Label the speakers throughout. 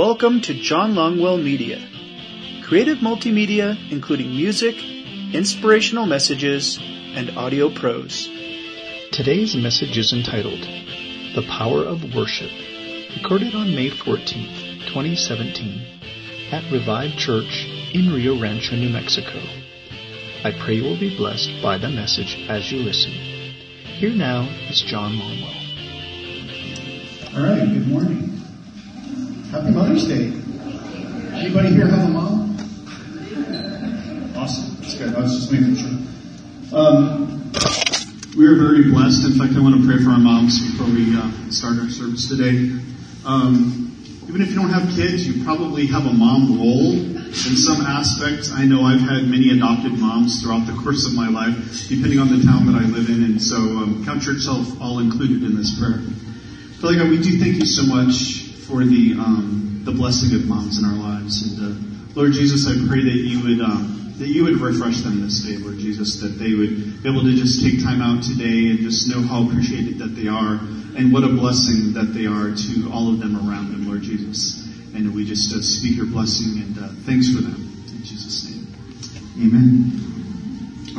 Speaker 1: Welcome to John Longwell Media, creative multimedia including music, inspirational messages, and audio prose.
Speaker 2: Today's message is entitled The Power of Worship, recorded on May 14th, 2017, at Revived Church in Rio Rancho, New Mexico. I pray you will be blessed by the message as you listen. Here now is John Longwell.
Speaker 3: All right, good morning. Happy Mother's Day. Anybody here have a mom? Awesome. That's good. I was just making sure. Um, we are very blessed. In fact, I want to pray for our moms before we uh, start our service today. Um, even if you don't have kids, you probably have a mom role in some aspects. I know I've had many adopted moms throughout the course of my life, depending on the town that I live in, and so um, count yourself all included in this prayer. Father God, we do thank you so much for the um, the blessing of moms in our lives, and uh, Lord Jesus, I pray that you would. Um, that you would refresh them this day, Lord Jesus, that they would be able to just take time out today and just know how appreciated that they are and what a blessing that they are to all of them around them, Lord Jesus. And we just uh, speak your blessing and uh, thanks for them. In Jesus' name. Amen.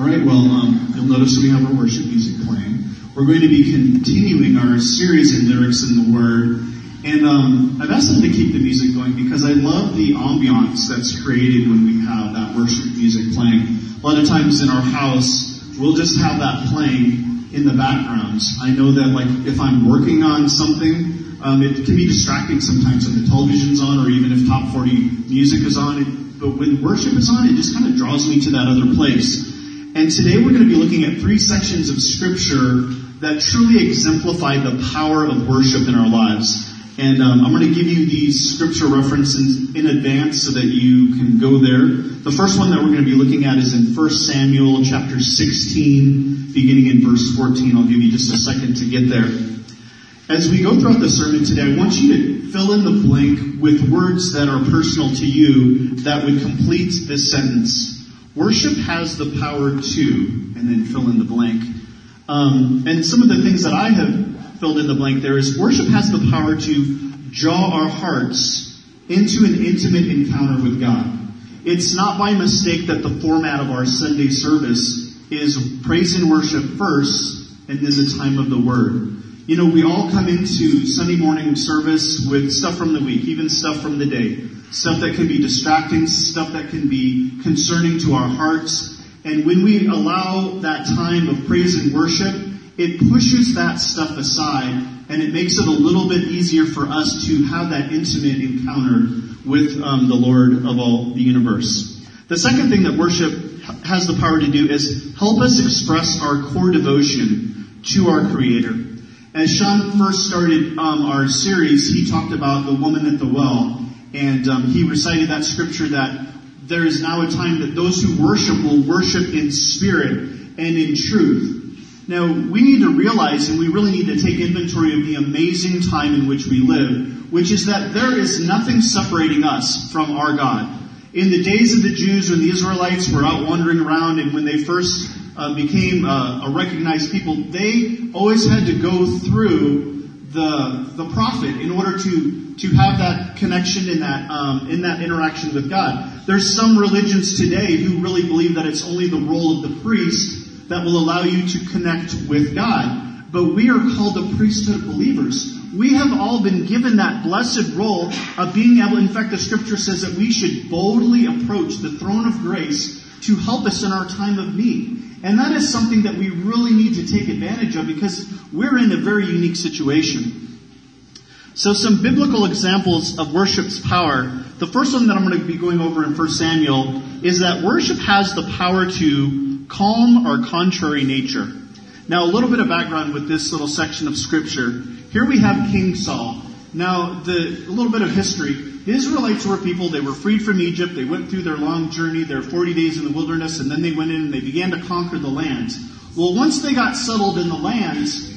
Speaker 3: All right, well, um, you'll notice we have our worship music playing. We're going to be continuing our series in lyrics in the Word. And um, I've asked them to keep the music going because I love the ambiance that's created when we have that worship music playing. A lot of times in our house, we'll just have that playing in the background. I know that like if I'm working on something, um, it can be distracting sometimes when the television's on or even if top 40 music is on. It, but when worship is on, it just kind of draws me to that other place. And today we're going to be looking at three sections of scripture that truly exemplify the power of worship in our lives. And um, I'm going to give you these scripture references in advance so that you can go there. The first one that we're going to be looking at is in 1 Samuel chapter 16, beginning in verse 14. I'll give you just a second to get there. As we go throughout the sermon today, I want you to fill in the blank with words that are personal to you that would complete this sentence. Worship has the power to, and then fill in the blank. Um, and some of the things that I have filled in the blank there is worship has the power to draw our hearts into an intimate encounter with God. It's not by mistake that the format of our Sunday service is praise and worship first and then a time of the Word. You know, we all come into Sunday morning service with stuff from the week, even stuff from the day. Stuff that can be distracting, stuff that can be concerning to our hearts. And when we allow that time of praise and worship, it pushes that stuff aside and it makes it a little bit easier for us to have that intimate encounter with um, the Lord of all the universe. The second thing that worship has the power to do is help us express our core devotion to our Creator. As Sean first started um, our series, he talked about the woman at the well, and um, he recited that scripture that there is now a time that those who worship will worship in spirit and in truth. Now, we need to realize and we really need to take inventory of the amazing time in which we live, which is that there is nothing separating us from our God. In the days of the Jews when the Israelites were out wandering around and when they first uh, became uh, a recognized people, they always had to go through the, the prophet in order to, to have that connection in that, um, in that interaction with God. There's some religions today who really believe that it's only the role of the priest that will allow you to connect with God. But we are called the priesthood of believers. We have all been given that blessed role of being able, in fact, the scripture says that we should boldly approach the throne of grace to help us in our time of need. And that is something that we really need to take advantage of because we're in a very unique situation. So some biblical examples of worship's power. The first one that I'm going to be going over in 1 Samuel is that worship has the power to calm our contrary nature. Now a little bit of background with this little section of scripture. Here we have King Saul. Now the, a little bit of history. The Israelites were people, they were freed from Egypt, they went through their long journey, their 40 days in the wilderness, and then they went in and they began to conquer the lands. Well, once they got settled in the lands,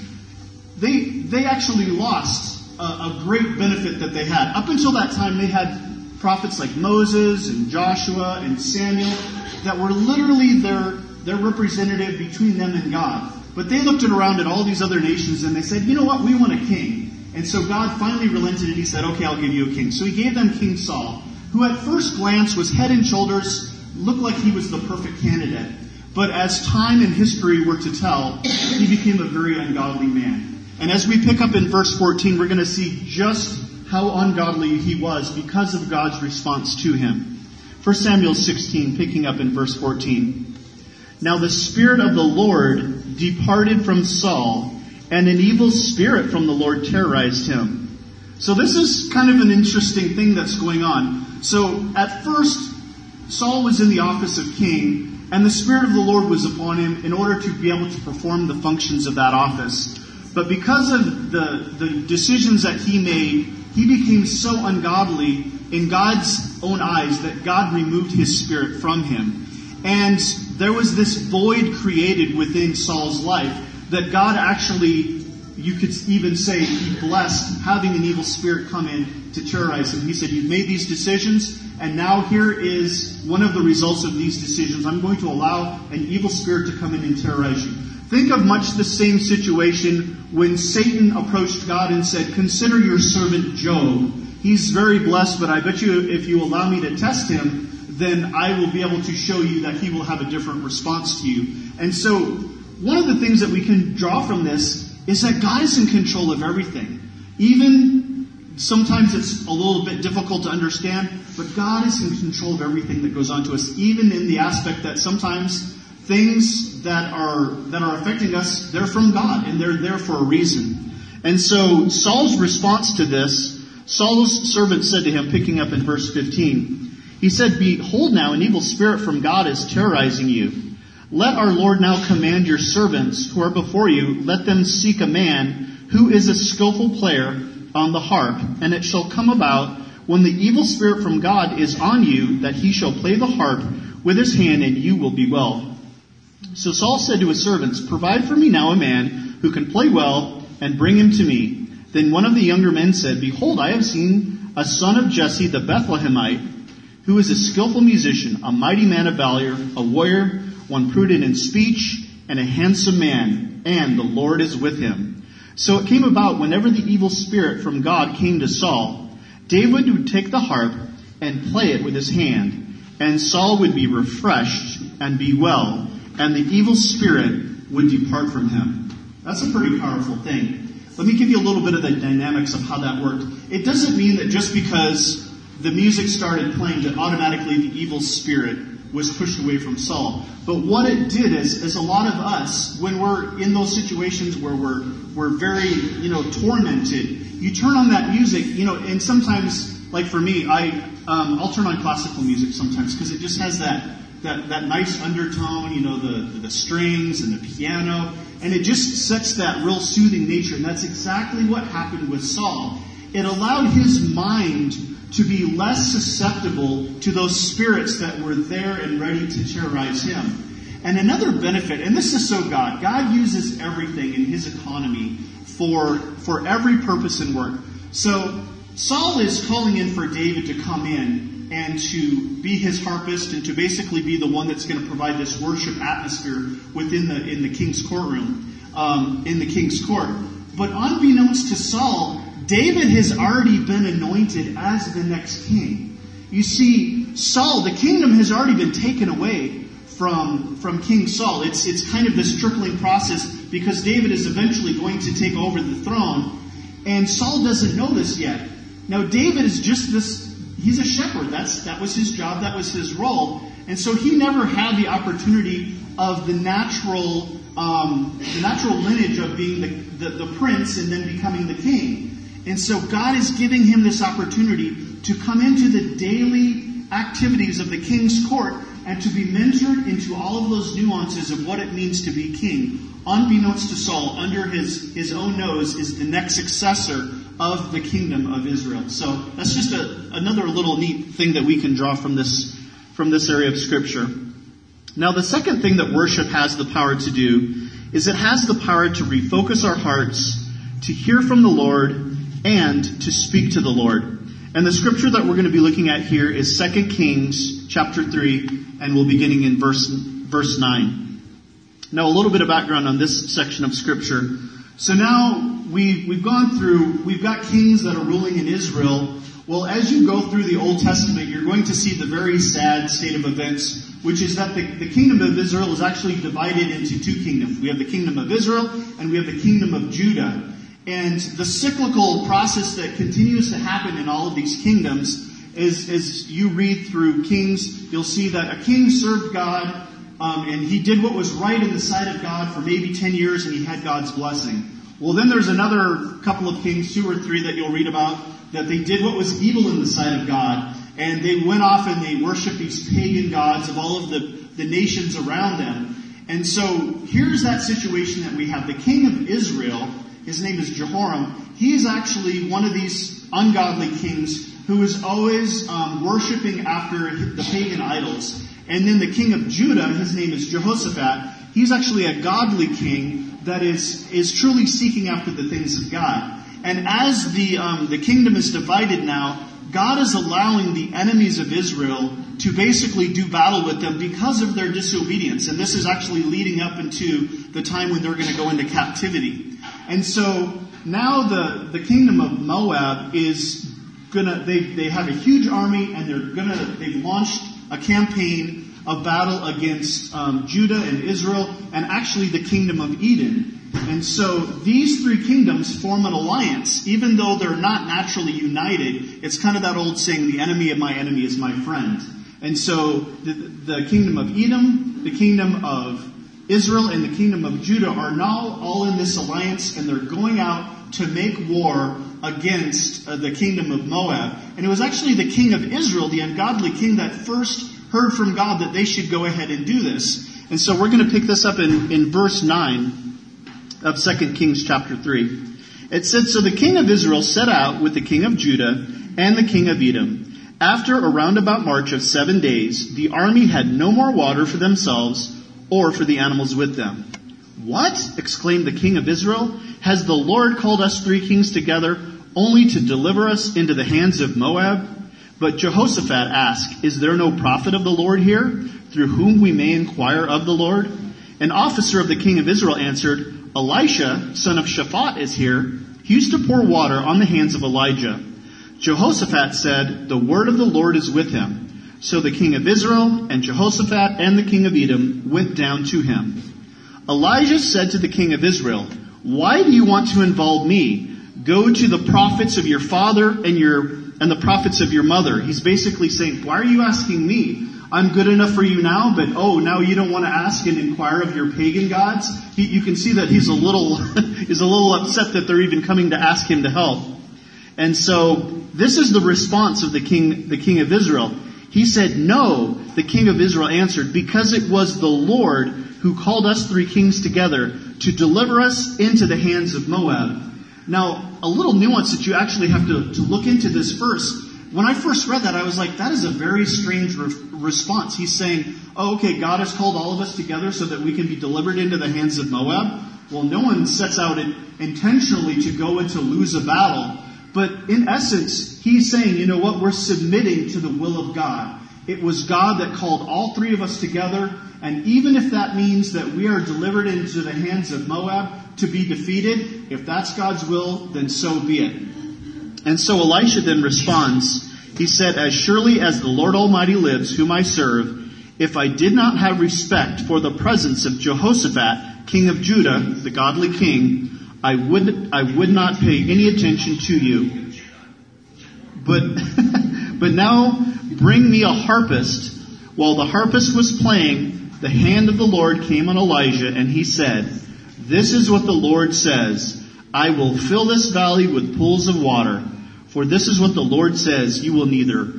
Speaker 3: they, they actually lost a, a great benefit that they had. Up until that time, they had prophets like Moses and Joshua and Samuel that were literally their, their representative between them and God. But they looked around at all these other nations and they said, you know what, we want a king. And so God finally relented and he said, okay, I'll give you a king. So he gave them King Saul, who at first glance was head and shoulders, looked like he was the perfect candidate. But as time and history were to tell, he became a very ungodly man. And as we pick up in verse 14, we're going to see just how ungodly he was because of God's response to him. 1 Samuel 16, picking up in verse 14. Now the Spirit of the Lord departed from Saul, and an evil spirit from the Lord terrorized him. So this is kind of an interesting thing that's going on. So at first, Saul was in the office of king, and the Spirit of the Lord was upon him in order to be able to perform the functions of that office. But because of the, the decisions that he made, he became so ungodly in God's own eyes that God removed his spirit from him. And there was this void created within Saul's life that God actually, you could even say, he blessed having an evil spirit come in to terrorize him. He said, You've made these decisions, and now here is one of the results of these decisions. I'm going to allow an evil spirit to come in and terrorize you. Think of much the same situation when Satan approached God and said, Consider your servant Job. He's very blessed, but I bet you if you allow me to test him, then I will be able to show you that he will have a different response to you. And so one of the things that we can draw from this is that God is in control of everything. Even sometimes it's a little bit difficult to understand, but God is in control of everything that goes on to us, even in the aspect that sometimes things that are that are affecting us, they're from God and they're there for a reason. And so Saul's response to this, Saul's servant said to him, picking up in verse 15, he said, Behold now, an evil spirit from God is terrorizing you. Let our Lord now command your servants who are before you, let them seek a man who is a skillful player on the harp, and it shall come about when the evil spirit from God is on you that he shall play the harp with his hand and you will be well. So Saul said to his servants, Provide for me now a man who can play well and bring him to me. Then one of the younger men said, Behold, I have seen a son of Jesse the Bethlehemite who is a skillful musician, a mighty man of valor, a warrior, one prudent in speech, and a handsome man, and the Lord is with him. So it came about whenever the evil spirit from God came to Saul, David would take the harp and play it with his hand, and Saul would be refreshed and be well, and the evil spirit would depart from him. That's a pretty powerful thing. Let me give you a little bit of the dynamics of how that worked. It doesn't mean that just because the music started playing that automatically the evil spirit was pushed away from Saul. But what it did is, is a lot of us, when we're in those situations where we're, we're very, you know, tormented, you turn on that music, you know, and sometimes, like for me, I, um, I'll turn on classical music sometimes because it just has that, that, that nice undertone, you know, the, the strings and the piano, and it just sets that real soothing nature, and that's exactly what happened with Saul. It allowed his mind to be less susceptible to those spirits that were there and ready to terrorize him. And another benefit, and this is so God, God uses everything in his economy for, for every purpose and work. So Saul is calling in for David to come in and to be his harpist and to basically be the one that's going to provide this worship atmosphere within the in the king's courtroom, um, in the king's court. But unbeknownst to Saul, David has already been anointed as the next king. You see, Saul, the kingdom has already been taken away from, from King Saul. It's, it's kind of this trickling process because David is eventually going to take over the throne. And Saul doesn't know this yet. Now, David is just this, he's a shepherd. That's, that was his job. That was his role. And so he never had the opportunity of the natural, um, the natural lineage of being the, the, the prince and then becoming the king. And so God is giving him this opportunity to come into the daily activities of the king's court and to be mentored into all of those nuances of what it means to be king. Unbeknownst to Saul, under his, his own nose is the next successor of the kingdom of Israel. So that's just a, another little neat thing that we can draw from this, from this area of scripture. Now the second thing that worship has the power to do is it has the power to refocus our hearts, to hear from the Lord, and to speak to the Lord. And the scripture that we're going to be looking at here is 2 Kings chapter 3, and we'll be beginning in verse, verse 9. Now a little bit of background on this section of scripture. So now we, we've gone through, we've got kings that are ruling in Israel. Well, as you go through the Old Testament, you're going to see the very sad state of events, which is that the, the kingdom of Israel is actually divided into two kingdoms. We have the kingdom of Israel and we have the kingdom of Judah. And the cyclical process that continues to happen in all of these kingdoms is, as you read through Kings, you'll see that a king served God, um, and he did what was right in the sight of God for maybe 10 years, and he had God's blessing. Well, then there's another couple of kings, two or three that you'll read about, that they did what was evil in the sight of God, and they went off and they worshiped these pagan gods of all of the, the nations around them. And so here's that situation that we have. The king of Israel, his name is Jehoram, he is actually one of these ungodly kings who is always um, worshiping after the pagan idols. And then the king of Judah, his name is Jehoshaphat, he's actually a godly king that is, is truly seeking after the things of God. And as the, um, the kingdom is divided now, God is allowing the enemies of Israel to basically do battle with them because of their disobedience. And this is actually leading up into the time when they're going to go into captivity. And so now the, the kingdom of Moab is gonna, they, they have a huge army and they're gonna, they've launched a campaign of battle against um, Judah and Israel and actually the kingdom of Edom. And so these three kingdoms form an alliance, even though they're not naturally united. It's kind of that old saying, the enemy of my enemy is my friend. And so the, the kingdom of Edom, the kingdom of Israel, and the kingdom of Judah are now all in this alliance and they're going out to make war against uh, the kingdom of Moab. And it was actually the king of Israel, the ungodly king, that first heard from God that they should go ahead and do this. And so we're going to pick this up in, in verse 9 of 2 Kings chapter 3. It said, So the king of Israel set out with the king of Judah and the king of Edom. After a roundabout march of seven days, the army had no more water for themselves or for the animals with them. What? exclaimed the king of Israel. Has the Lord called us three kings together only to deliver us into the hands of Moab? But Jehoshaphat asked, Is there no prophet of the Lord here, through whom we may inquire of the Lord? An officer of the king of Israel answered, Elisha, son of Shaphat, is here. He used to pour water on the hands of Elijah. Jehoshaphat said, The word of the Lord is with him. So the king of Israel and Jehoshaphat and the king of Edom went down to him. Elijah said to the king of Israel, Why do you want to involve me? Go to the prophets of your father and your and the prophets of your mother. He's basically saying, why are you asking me? I'm good enough for you now, but oh, now you don't want to ask and inquire of your pagan gods? He, you can see that he's a little, he's a little upset that they're even coming to ask him to help. And so, this is the response of the king, the king of Israel. He said, no, the king of Israel answered, because it was the Lord who called us three kings together to deliver us into the hands of Moab. Now, a little nuance that you actually have to, to look into this verse. When I first read that, I was like, that is a very strange re- response. He's saying, oh, okay, God has called all of us together so that we can be delivered into the hands of Moab. Well, no one sets out intentionally to go and to lose a battle. But in essence, he's saying, you know what, we're submitting to the will of God. It was God that called all three of us together, and even if that means that we are delivered into the hands of Moab to be defeated, if that's God's will, then so be it. And so Elisha then responds, he said, As surely as the Lord Almighty lives, whom I serve, if I did not have respect for the presence of Jehoshaphat, king of Judah, the godly king, I would, I would not pay any attention to you. But, but now bring me a harpist. While the harpist was playing, the hand of the Lord came on Elijah and he said, This is what the Lord says. I will fill this valley with pools of water. For this is what the Lord says, you will neither,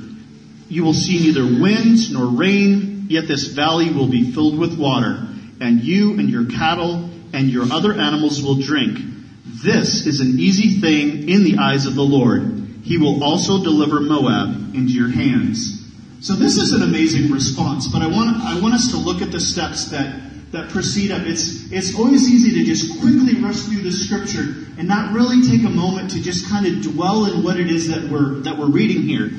Speaker 3: you will see neither wind nor rain, yet this valley will be filled with water, and you and your cattle and your other animals will drink. This is an easy thing in the eyes of the Lord. He will also deliver Moab into your hands. So this is an amazing response, but I want, I want us to look at the steps that that precede up. It's, it's always easy to just quickly rush through the scripture and not really take a moment to just kind of dwell in what it is that we're, that we're reading here.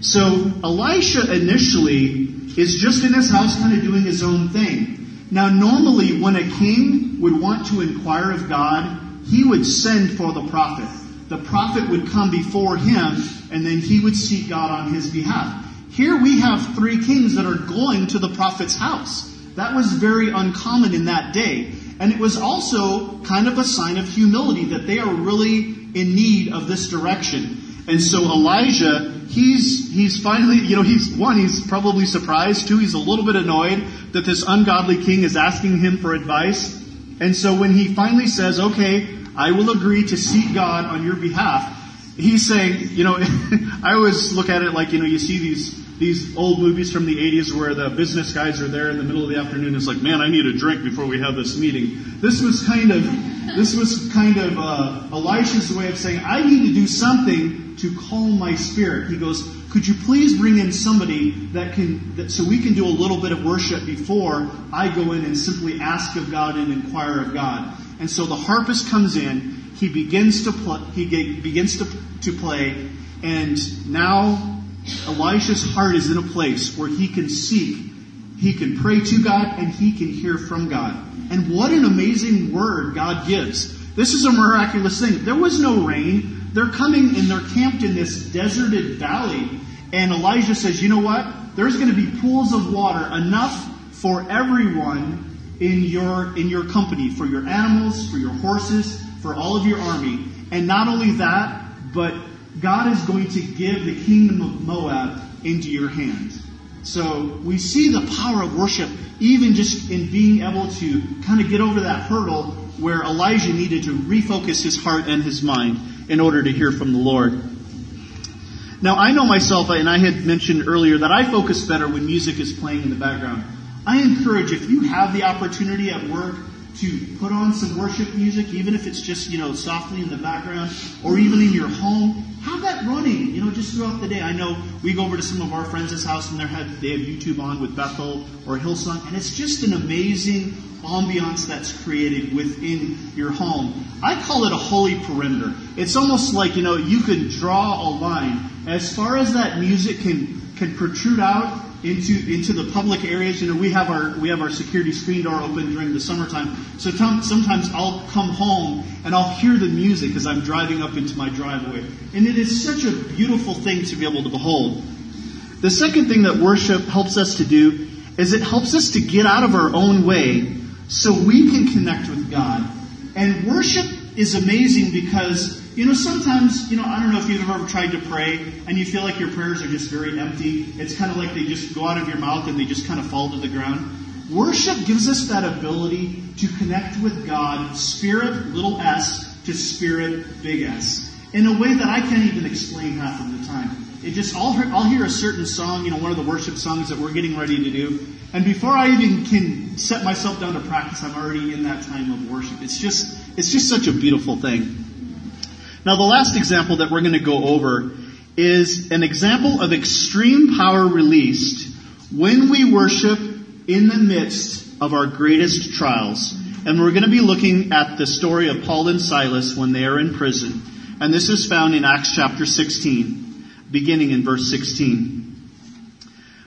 Speaker 3: So Elisha initially is just in his house kind of doing his own thing. Now normally when a king would want to inquire of God, he would send for the prophet. The prophet would come before him, and then he would seek God on his behalf. Here we have three kings that are going to the prophet's house. That was very uncommon in that day. And it was also kind of a sign of humility that they are really in need of this direction. And so Elijah, he's, he's finally, you know, he's, one, he's probably surprised. Two, he's a little bit annoyed that this ungodly king is asking him for advice. And so when he finally says, okay, I will agree to seek God on your behalf, he's saying, you know, I always look at it like, you know, you see these, these old movies from the 80s where the business guys are there in the middle of the afternoon. It's like, man, I need a drink before we have this meeting. This was kind of, this was kind of, uh, Elisha's way of saying, I need to do something to calm my spirit. He goes, could you please bring in somebody that can, that, so we can do a little bit of worship before I go in and simply ask of God and inquire of God. And so the harpist comes in, he begins to play, he begins to, to play, and now Elisha's heart is in a place where he can seek, he can pray to God, and he can hear from God. And what an amazing word God gives. This is a miraculous thing. There was no rain. They're coming and they're camped in this deserted valley. And Elijah says, you know what? There's going to be pools of water enough for everyone in your, in your company, for your animals, for your horses, for all of your army. And not only that, but God is going to give the kingdom of Moab into your hands. So we see the power of worship even just in being able to kind of get over that hurdle where Elijah needed to refocus his heart and his mind in order to hear from the Lord. Now, I know myself, and I had mentioned earlier that I focus better when music is playing in the background. I encourage, if you have the opportunity at work to put on some worship music, even if it's just, you know, softly in the background, or even in your home, have that running, you know, just throughout the day. I know we go over to some of our friends' house and they have, they have YouTube on with Bethel or Hillsong, and it's just an amazing ambiance that's created within your home. I call it a holy perimeter. It's almost like, you know, you can draw a line. As far as that music can, can protrude out into, into the public areas, you know, we have our, we have our security screen door open during the summertime. So t- sometimes I'll come home and I'll hear the music as I'm driving up into my driveway. And it is such a beautiful thing to be able to behold. The second thing that worship helps us to do is it helps us to get out of our own way so we can connect with God. And worship is amazing because, you know, sometimes, you know, I don't know if you've ever tried to pray and you feel like your prayers are just very empty. It's kind of like they just go out of your mouth and they just kind of fall to the ground. Worship gives us that ability to connect with God, spirit, little s, to spirit, big S, in a way that I can't even explain half of the time. It just, I'll hear, I'll hear a certain song, you know, one of the worship songs that we're getting ready to do, and before I even can set myself down to practice, I'm already in that time of worship. It's just, it's just such a beautiful thing. Now the last example that we're going to go over is an example of extreme power released when we worship in the midst of our greatest trials. And we're going to be looking at the story of Paul and Silas when they are in prison. And this is found in Acts chapter 16, beginning in verse 16.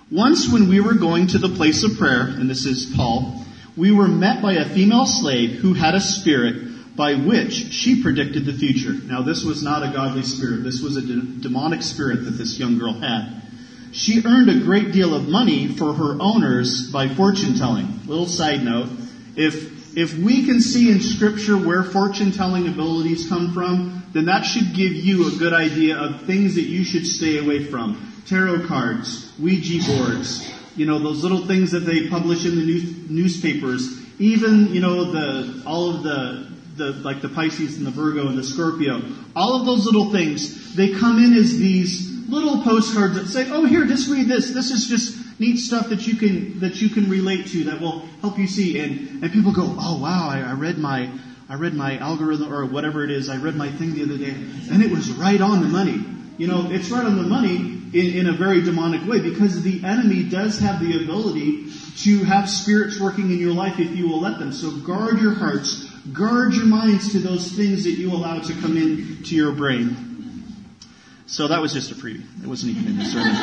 Speaker 3: Once when we were going to the place of prayer, and this is Paul, we were met by a female slave who had a spirit by which she predicted the future. Now this was not a godly spirit. This was a de- demonic spirit that this young girl had. She earned a great deal of money for her owners by fortune telling. Little side note. If, if we can see in scripture where fortune telling abilities come from, then that should give you a good idea of things that you should stay away from tarot cards, Ouija boards, you know, those little things that they publish in the news, newspapers, even, you know, the, all of the, the, like the Pisces and the Virgo and the Scorpio, all of those little things, they come in as these little postcards that say, oh here, just read this. This is just neat stuff that you can, that you can relate to that will help you see. And, and people go, oh wow, I, I read my, I read my algorithm or whatever it is. I read my thing the other day and it was right on the money. You know, it's right on the money in, in a very demonic way because the enemy does have the ability to have spirits working in your life if you will let them. So guard your hearts, guard your minds to those things that you allow to come into your brain. So that was just a preview. It wasn't even in the sermon.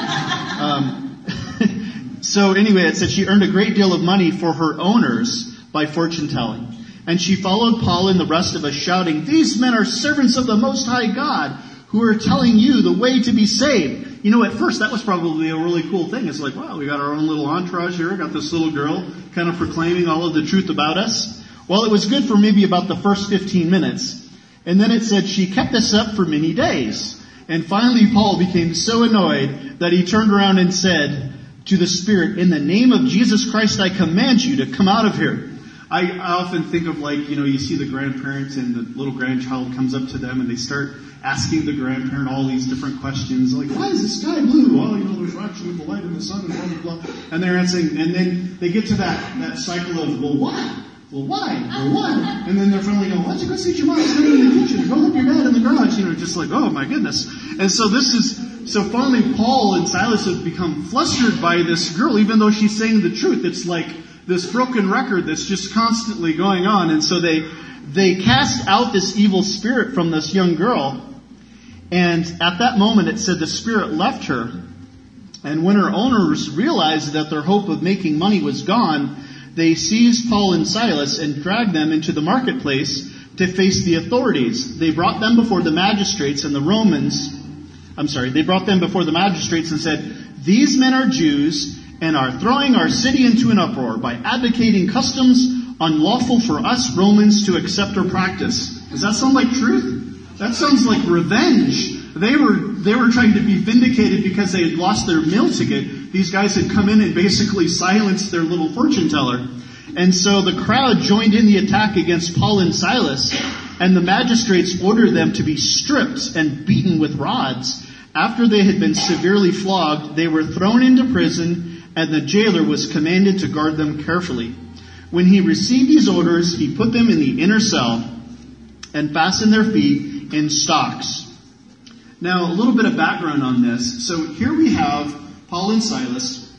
Speaker 3: Um, so anyway, it said she earned a great deal of money for her owners by fortune telling. And she followed Paul and the rest of us shouting, These men are servants of the Most High God who are telling you the way to be saved. You know, at first that was probably a really cool thing. It's like, wow, we got our own little entourage here, got this little girl kind of proclaiming all of the truth about us. Well, it was good for maybe about the first 15 minutes. And then it said she kept this up for many days. And finally Paul became so annoyed that he turned around and said to the Spirit, in the name of Jesus Christ, I command you to come out of here. I, often think of like, you know, you see the grandparents and the little grandchild comes up to them and they start asking the grandparent all these different questions, like, why is the sky blue? Well, you know, there's actually the light in the sun and blah, blah, blah. And they're answering, and then they get to that, that cycle of, well, why? Well, why? Well, why? And then they're finally going, why don't you go see your mom? Stand in the kitchen. Go help your dad in the garage. You know, just like, oh my goodness. And so this is, so finally Paul and Silas have become flustered by this girl, even though she's saying the truth. It's like this broken record that's just constantly going on. And so they, they cast out this evil spirit from this young girl and at that moment, it said the spirit left her. And when her owners realized that their hope of making money was gone, they seized Paul and Silas and dragged them into the marketplace to face the authorities. They brought them before the magistrates and the Romans. I'm sorry, they brought them before the magistrates and said, These men are Jews and are throwing our city into an uproar by advocating customs unlawful for us Romans to accept or practice. Does that sound like truth? That sounds like revenge. They were, they were trying to be vindicated because they had lost their meal ticket. These guys had come in and basically silenced their little fortune teller. And so the crowd joined in the attack against Paul and Silas, and the magistrates ordered them to be stripped and beaten with rods. After they had been severely flogged, they were thrown into prison, and the jailer was commanded to guard them carefully. When he received these orders, he put them in the inner cell and fastened their feet in stocks. Now, a little bit of background on this. So here we have Paul and Silas.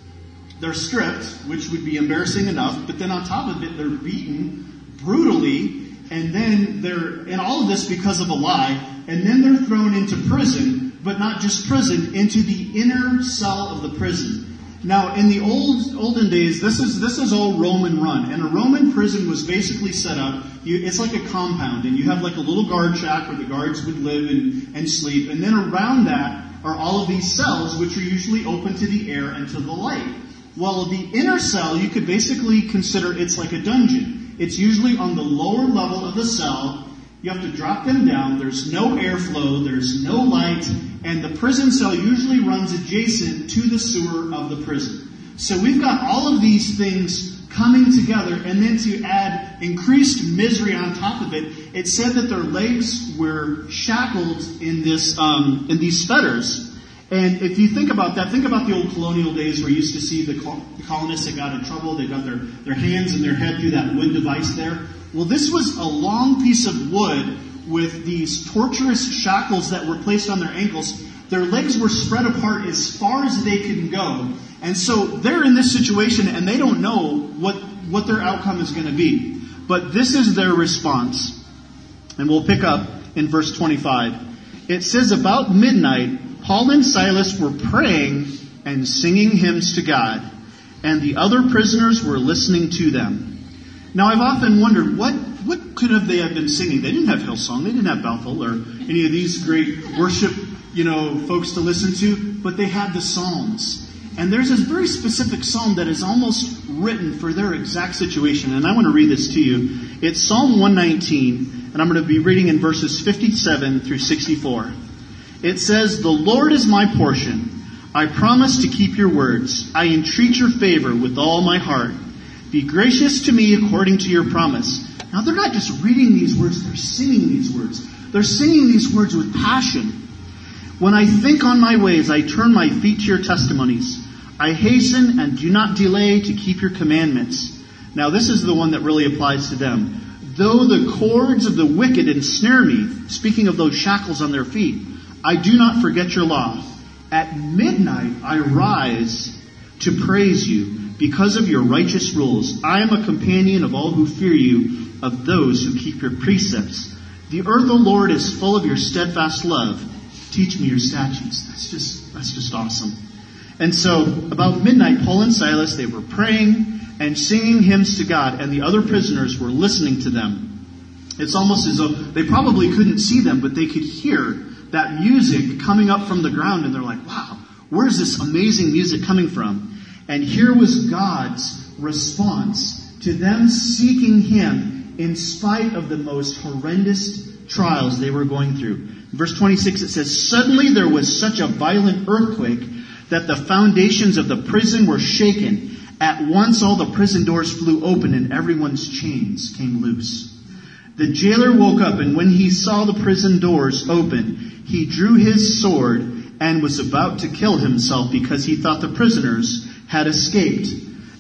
Speaker 3: They're stripped, which would be embarrassing enough, but then on top of it, they're beaten brutally, and then they're, and all of this because of a lie, and then they're thrown into prison, but not just prison, into the inner cell of the prison. Now, in the old olden days, this is this is all Roman run, and a Roman prison was basically set up. You, it's like a compound, and you have like a little guard shack where the guards would live and, and sleep, and then around that are all of these cells, which are usually open to the air and to the light. While the inner cell, you could basically consider it's like a dungeon. It's usually on the lower level of the cell, you have to drop them down. There's no airflow. There's no light. And the prison cell usually runs adjacent to the sewer of the prison. So we've got all of these things coming together and then to add increased misery on top of it, it said that their legs were shackled in this, um, in these fetters. And if you think about that, think about the old colonial days where you used to see the colonists that got in trouble, they got their, their hands and their head through that wood device there. Well, this was a long piece of wood with these torturous shackles that were placed on their ankles. Their legs were spread apart as far as they could go. And so they're in this situation and they don't know what, what their outcome is going to be. But this is their response. And we'll pick up in verse 25. It says, About midnight, Paul and Silas were praying and singing hymns to God, and the other prisoners were listening to them. Now I've often wondered what what could have they have been singing? They didn't have Hillsong, they didn't have Bethel or any of these great worship, you know, folks to listen to, but they had the Psalms. And there's this very specific psalm that is almost written for their exact situation. And I want to read this to you. It's Psalm 119, and I'm going to be reading in verses 57 through 64. It says, The Lord is my portion. I promise to keep your words. I entreat your favor with all my heart. Be gracious to me according to your promise. Now they're not just reading these words, they're singing these words. They're singing these words with passion. When I think on my ways, I turn my feet to your testimonies. I hasten and do not delay to keep your commandments. Now this is the one that really applies to them. Though the cords of the wicked ensnare me, speaking of those shackles on their feet, I do not forget your law. At midnight I rise to praise you because of your righteous rules. I am a companion of all who fear you, of those who keep your precepts. The earth, O Lord, is full of your steadfast love. Teach me your statutes. That's just, that's just awesome. And so, about midnight, Paul and Silas, they were praying and singing hymns to God, and the other prisoners were listening to them. It's almost as though they probably couldn't see them, but they could hear that music coming up from the ground, and they're like, wow, where's this amazing music coming from? And here was God's response to them seeking Him in spite of the most horrendous trials they were going through. Verse 26 it says, Suddenly there was such a violent earthquake that the foundations of the prison were shaken. At once all the prison doors flew open and everyone's chains came loose. The jailer woke up and when he saw the prison doors open, he drew his sword and was about to kill himself because he thought the prisoners had escaped.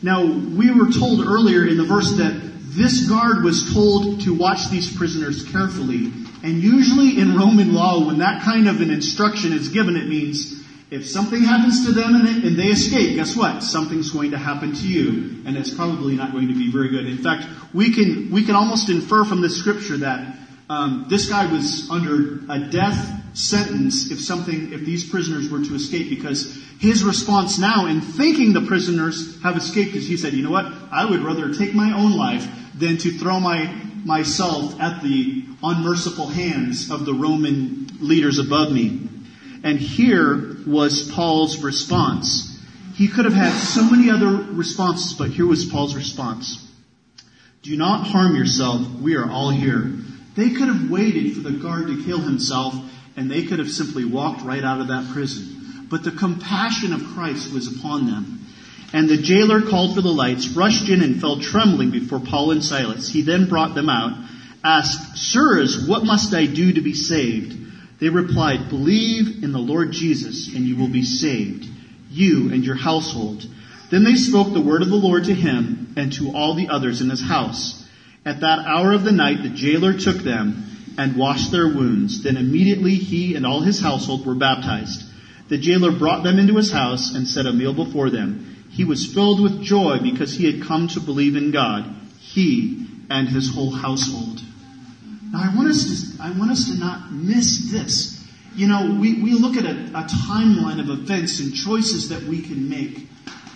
Speaker 3: Now, we were told earlier in the verse that this guard was told to watch these prisoners carefully. And usually in Roman law, when that kind of an instruction is given, it means if something happens to them and, they escape, guess what? Something's going to happen to you, and it's probably not going to be very good. In fact, we can we can almost infer from this scripture that um, this guy was under a death sentence if something if these prisoners were to escape because his response now in thinking the prisoners have escaped is he said, you know what? I would rather take my own life than to throw my myself at the unmerciful hands of the Roman leaders above me. And here was Paul's response. He could have had so many other responses, but here was Paul's response. Do not harm yourself. We are all here. They could have waited for the guard to kill himself and they could have simply walked right out of that prison. But the compassion of Christ was upon them. And the jailer called for the lights, rushed in and fell trembling before Paul and Silas. He then brought them out, asked, Sirs, what must I do to be saved? They replied, Believe in the Lord Jesus, and you will be saved, you and your household. Then they spoke the word of the Lord to him and to all the others in his house. At that hour of the night, the jailer took them and washed their wounds. Then immediately he and all his household were baptized. The jailer brought them into his house and set a meal before them. He was filled with joy because he had come to believe in God, he and his whole household. Now I want us to, I want us to not miss this. You know, we, we look at a, a timeline of events and choices that we can make.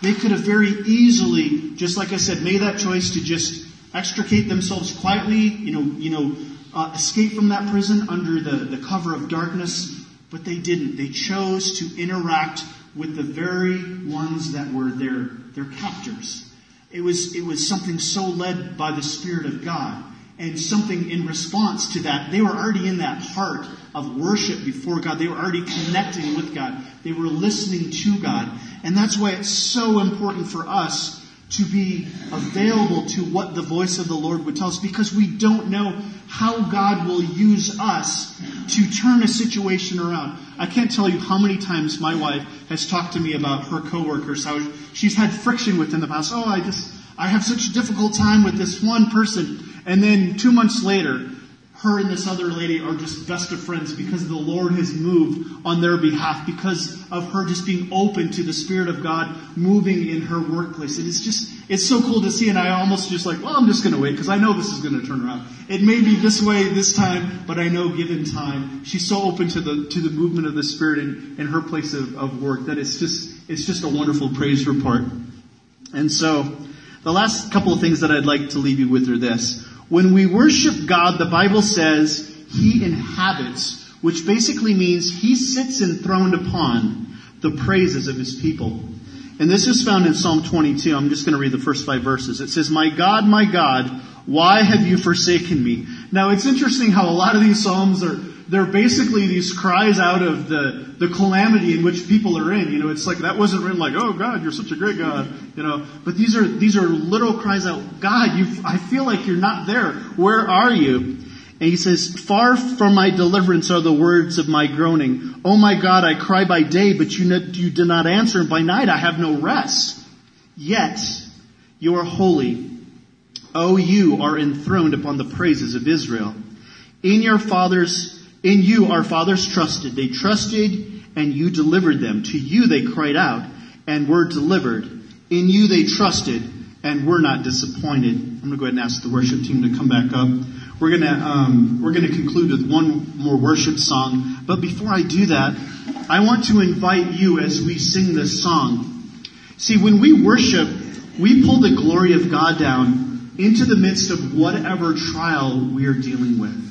Speaker 3: They could have very easily, just like I said, made that choice to just extricate themselves quietly, you know, you know, uh, escape from that prison under the, the cover of darkness, but they didn't. They chose to interact with the very ones that were their, their captors. It was, it was something so led by the Spirit of God and something in response to that. They were already in that heart of worship before God. They were already connecting with God. They were listening to God. And that's why it's so important for us to be available to what the voice of the Lord would tell us because we don't know how God will use us to turn a situation around. I can't tell you how many times my wife has talked to me about her coworkers, how she's had friction with in the past. Oh, I just, I have such a difficult time with this one person. And then two months later, her and this other lady are just best of friends because the Lord has moved on their behalf because of her just being open to the Spirit of God moving in her workplace. And it's just, it's so cool to see and I almost just like, well, I'm just going to wait because I know this is going to turn around. It may be this way this time, but I know given time, she's so open to the, to the movement of the Spirit in, in her place of, of work that it's just, it's just a wonderful praise report. And so, the last couple of things that I'd like to leave you with are this. When we worship God, the Bible says He inhabits, which basically means He sits enthroned upon the praises of His people. And this is found in Psalm 22. I'm just going to read the first five verses. It says, My God, my God, why have you forsaken me? Now it's interesting how a lot of these Psalms are, they're basically these cries out of the, the calamity in which people are in. You know, it's like that wasn't written like, oh God, you're such a great God. You know, but these are, these are little cries out, God, you, I feel like you're not there. Where are you? And he says, far from my deliverance are the words of my groaning. Oh my God, I cry by day, but you, you do not answer, and by night I have no rest. Yet, you are holy. Oh, you are enthroned upon the praises of Israel. In your fathers in you our fathers trusted. They trusted and you delivered them. To you they cried out and were delivered. In you they trusted and were not disappointed. I'm going to go ahead and ask the worship team to come back up. We're going to um, we're going to conclude with one more worship song. But before I do that, I want to invite you as we sing this song. See, when we worship, we pull the glory of God down into the midst of whatever trial we are dealing with.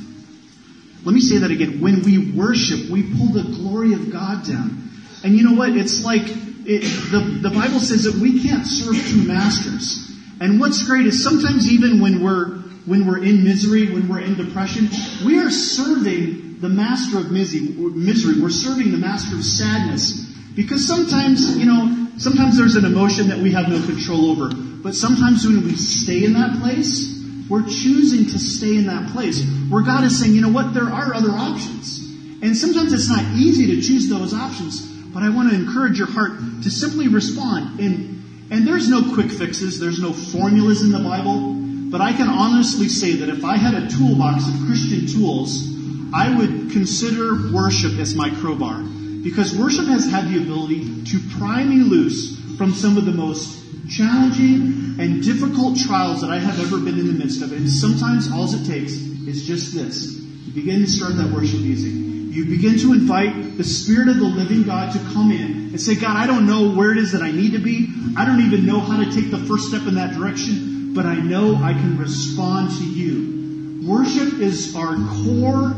Speaker 3: Let me say that again. When we worship, we pull the glory of God down. And you know what? It's like it, the, the Bible says that we can't serve two masters. And what's great is sometimes even when we're when we're in misery, when we're in depression, we are serving the master of misery. We're serving the master of sadness. Because sometimes, you know, sometimes there's an emotion that we have no control over. But sometimes when we stay in that place, we're choosing to stay in that place where God is saying, you know what, there are other options. And sometimes it's not easy to choose those options, but I want to encourage your heart to simply respond. And, and there's no quick fixes, there's no formulas in the Bible, but I can honestly say that if I had a toolbox of Christian tools, I would consider worship as my crowbar. Because worship has had the ability to pry me loose from some of the most challenging and difficult trials that I have ever been in the midst of. And sometimes all it takes is just this. You begin to start that worship music. You begin to invite the Spirit of the living God to come in and say, God, I don't know where it is that I need to be. I don't even know how to take the first step in that direction, but I know I can respond to you. Worship is our core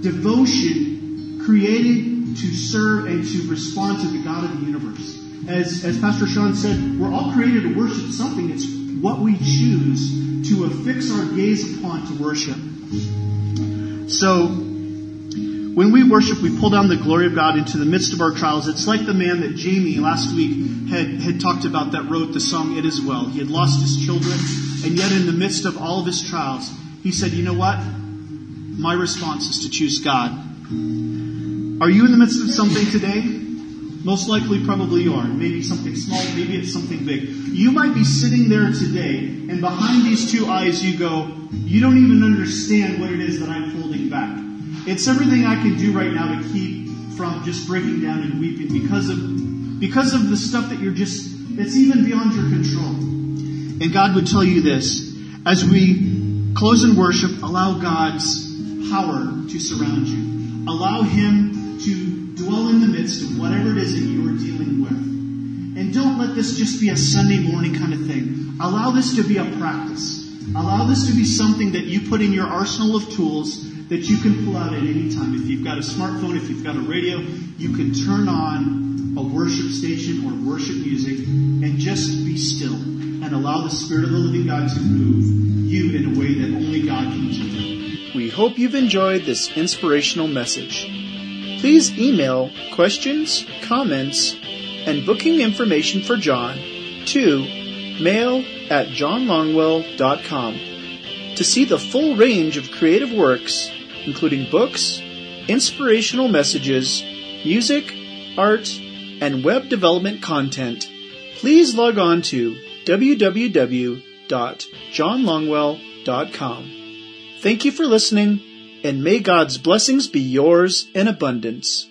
Speaker 3: devotion created to serve and to respond to the God of the universe as, as Pastor Sean said, we're all created to worship something. It's what we choose to affix our gaze upon to worship. So, when we worship, we pull down the glory of God into the midst of our trials. It's like the man that Jamie last week had, had talked about that wrote the song It Is Well. He had lost his children, and yet in the midst of all of his trials, he said, you know what? My response is to choose God. Are you in the midst of something today? Most likely, probably you are. Maybe something small, maybe it's something big. You might be sitting there today, and behind these two eyes you go, you don't even understand what it is that I'm holding back. It's everything I can do right now to keep from just breaking down and weeping because of, because of the stuff that you're just, that's even beyond your control. And God would tell you this, as we close in worship, allow God's power to surround you. Allow Him dwell in the midst of whatever it is that you are dealing with. And don't let this just be a Sunday morning kind of thing. Allow this to be a practice. Allow this to be something that you put in your arsenal of tools that you can pull out at any time. If you've got a smartphone, if you've got a radio, you can turn on a worship station or worship music and just be still and allow the Spirit of the living God to move you in a way that only God can do.
Speaker 1: We hope you've enjoyed this inspirational message. Please email questions, comments, and booking information for John to mail at johnlongwell.com. To see the full range of creative works, including books, inspirational messages, music, art, and web development content, please log on to www.johnlongwell.com. Thank you for listening and may God's blessings be yours in abundance.